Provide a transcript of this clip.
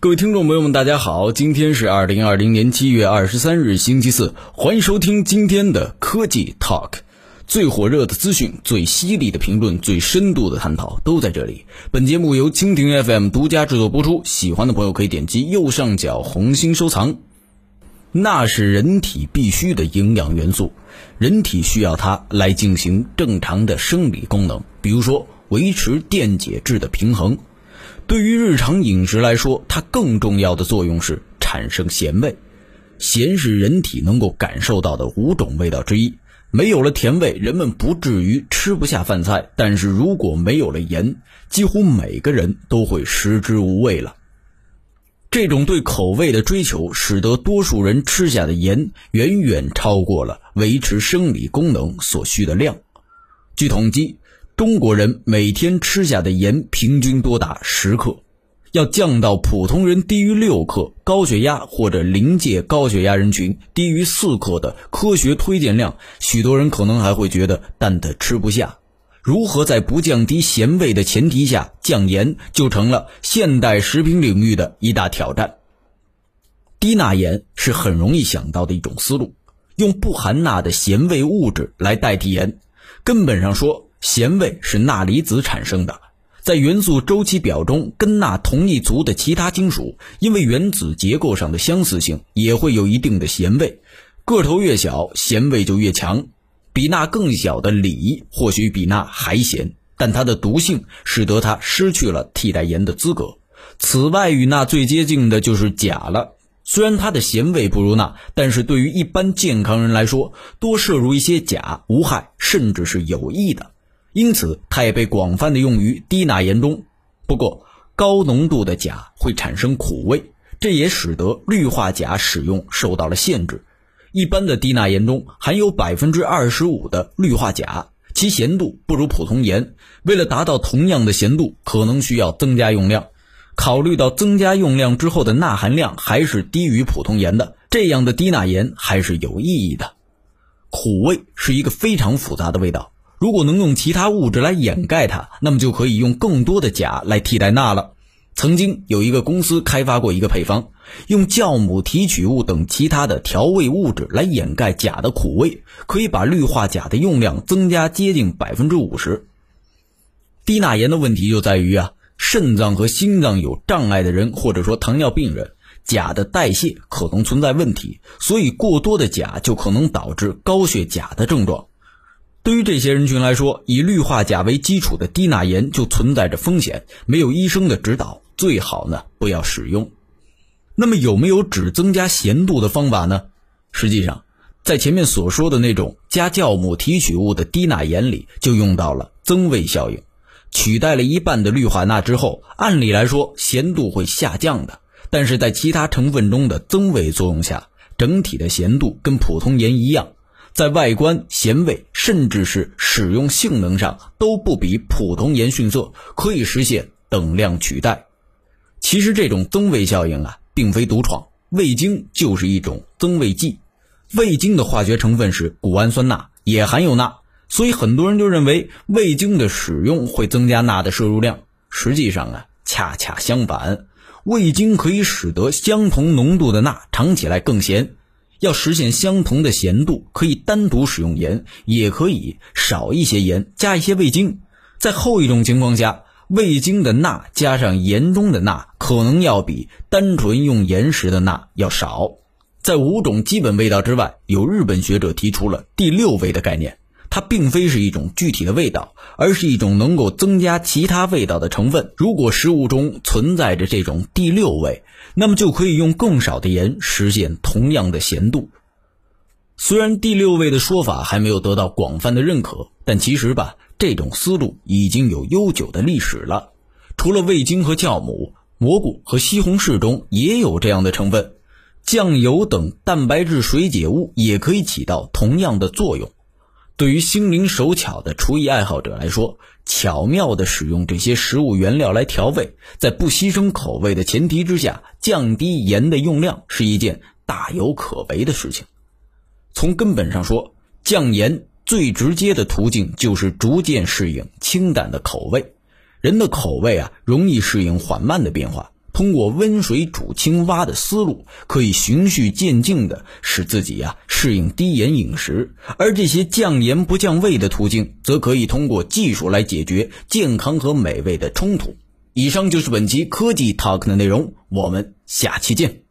各位听众朋友们，大家好，今天是二零二零年七月二十三日，星期四，欢迎收听今天的科技 Talk，最火热的资讯、最犀利的评论、最深度的探讨都在这里。本节目由蜻蜓 FM 独家制作播出，喜欢的朋友可以点击右上角红心收藏。那是人体必需的营养元素，人体需要它来进行正常的生理功能，比如说维持电解质的平衡。对于日常饮食来说，它更重要的作用是产生咸味。咸是人体能够感受到的五种味道之一。没有了甜味，人们不至于吃不下饭菜；但是如果没有了盐，几乎每个人都会食之无味了。这种对口味的追求，使得多数人吃下的盐远远超过了维持生理功能所需的量。据统计。中国人每天吃下的盐平均多达十克，要降到普通人低于六克，高血压或者临界高血压人群低于四克的科学推荐量，许多人可能还会觉得淡的吃不下。如何在不降低咸味的前提下降盐，就成了现代食品领域的一大挑战。低钠盐是很容易想到的一种思路，用不含钠的咸味物质来代替盐，根本上说。咸味是钠离子产生的，在元素周期表中，跟钠同一族的其他金属，因为原子结构上的相似性，也会有一定的咸味。个头越小，咸味就越强。比钠更小的锂或许比钠还咸，但它的毒性使得它失去了替代盐的资格。此外，与钠最接近的就是钾了。虽然它的咸味不如钠，但是对于一般健康人来说，多摄入一些钾无害，甚至是有益的。因此，它也被广泛的用于低钠盐中。不过，高浓度的钾会产生苦味，这也使得氯化钾使用受到了限制。一般的低钠盐中含有百分之二十五的氯化钾，其咸度不如普通盐。为了达到同样的咸度，可能需要增加用量。考虑到增加用量之后的钠含量还是低于普通盐的，这样的低钠盐还是有意义的。苦味是一个非常复杂的味道。如果能用其他物质来掩盖它，那么就可以用更多的钾来替代钠了。曾经有一个公司开发过一个配方，用酵母提取物等其他的调味物质来掩盖钾的苦味，可以把氯化钾的用量增加接近百分之五十。低钠盐的问题就在于啊，肾脏和心脏有障碍的人，或者说糖尿病人，钾的代谢可能存在问题，所以过多的钾就可能导致高血钾的症状。对于这些人群来说，以氯化钾为基础的低钠盐就存在着风险，没有医生的指导，最好呢不要使用。那么有没有只增加咸度的方法呢？实际上，在前面所说的那种加酵母提取物的低钠盐里，就用到了增味效应，取代了一半的氯化钠之后，按理来说咸度会下降的，但是在其他成分中的增味作用下，整体的咸度跟普通盐一样。在外观、咸味，甚至是使用性能上都不比普通盐逊色，可以实现等量取代。其实这种增味效应啊，并非独创，味精就是一种增味剂。味精的化学成分是谷氨酸钠，也含有钠，所以很多人就认为味精的使用会增加钠的摄入量。实际上啊，恰恰相反，味精可以使得相同浓度的钠尝起来更咸。要实现相同的咸度，可以单独使用盐，也可以少一些盐，加一些味精。在后一种情况下，味精的钠加上盐中的钠，可能要比单纯用盐时的钠要少。在五种基本味道之外，有日本学者提出了第六味的概念。它并非是一种具体的味道，而是一种能够增加其他味道的成分。如果食物中存在着这种第六味，那么就可以用更少的盐实现同样的咸度。虽然第六味的说法还没有得到广泛的认可，但其实吧，这种思路已经有悠久的历史了。除了味精和酵母，蘑菇和西红柿中也有这样的成分，酱油等蛋白质水解物也可以起到同样的作用。对于心灵手巧的厨艺爱好者来说，巧妙地使用这些食物原料来调味，在不牺牲口味的前提之下，降低盐的用量是一件大有可为的事情。从根本上说，降盐最直接的途径就是逐渐适应清淡的口味。人的口味啊，容易适应缓慢的变化。通过温水煮青蛙的思路，可以循序渐进的使自己呀适应低盐饮食；而这些降盐不降味的途径，则可以通过技术来解决健康和美味的冲突。以上就是本期科技 Talk 的内容，我们下期见。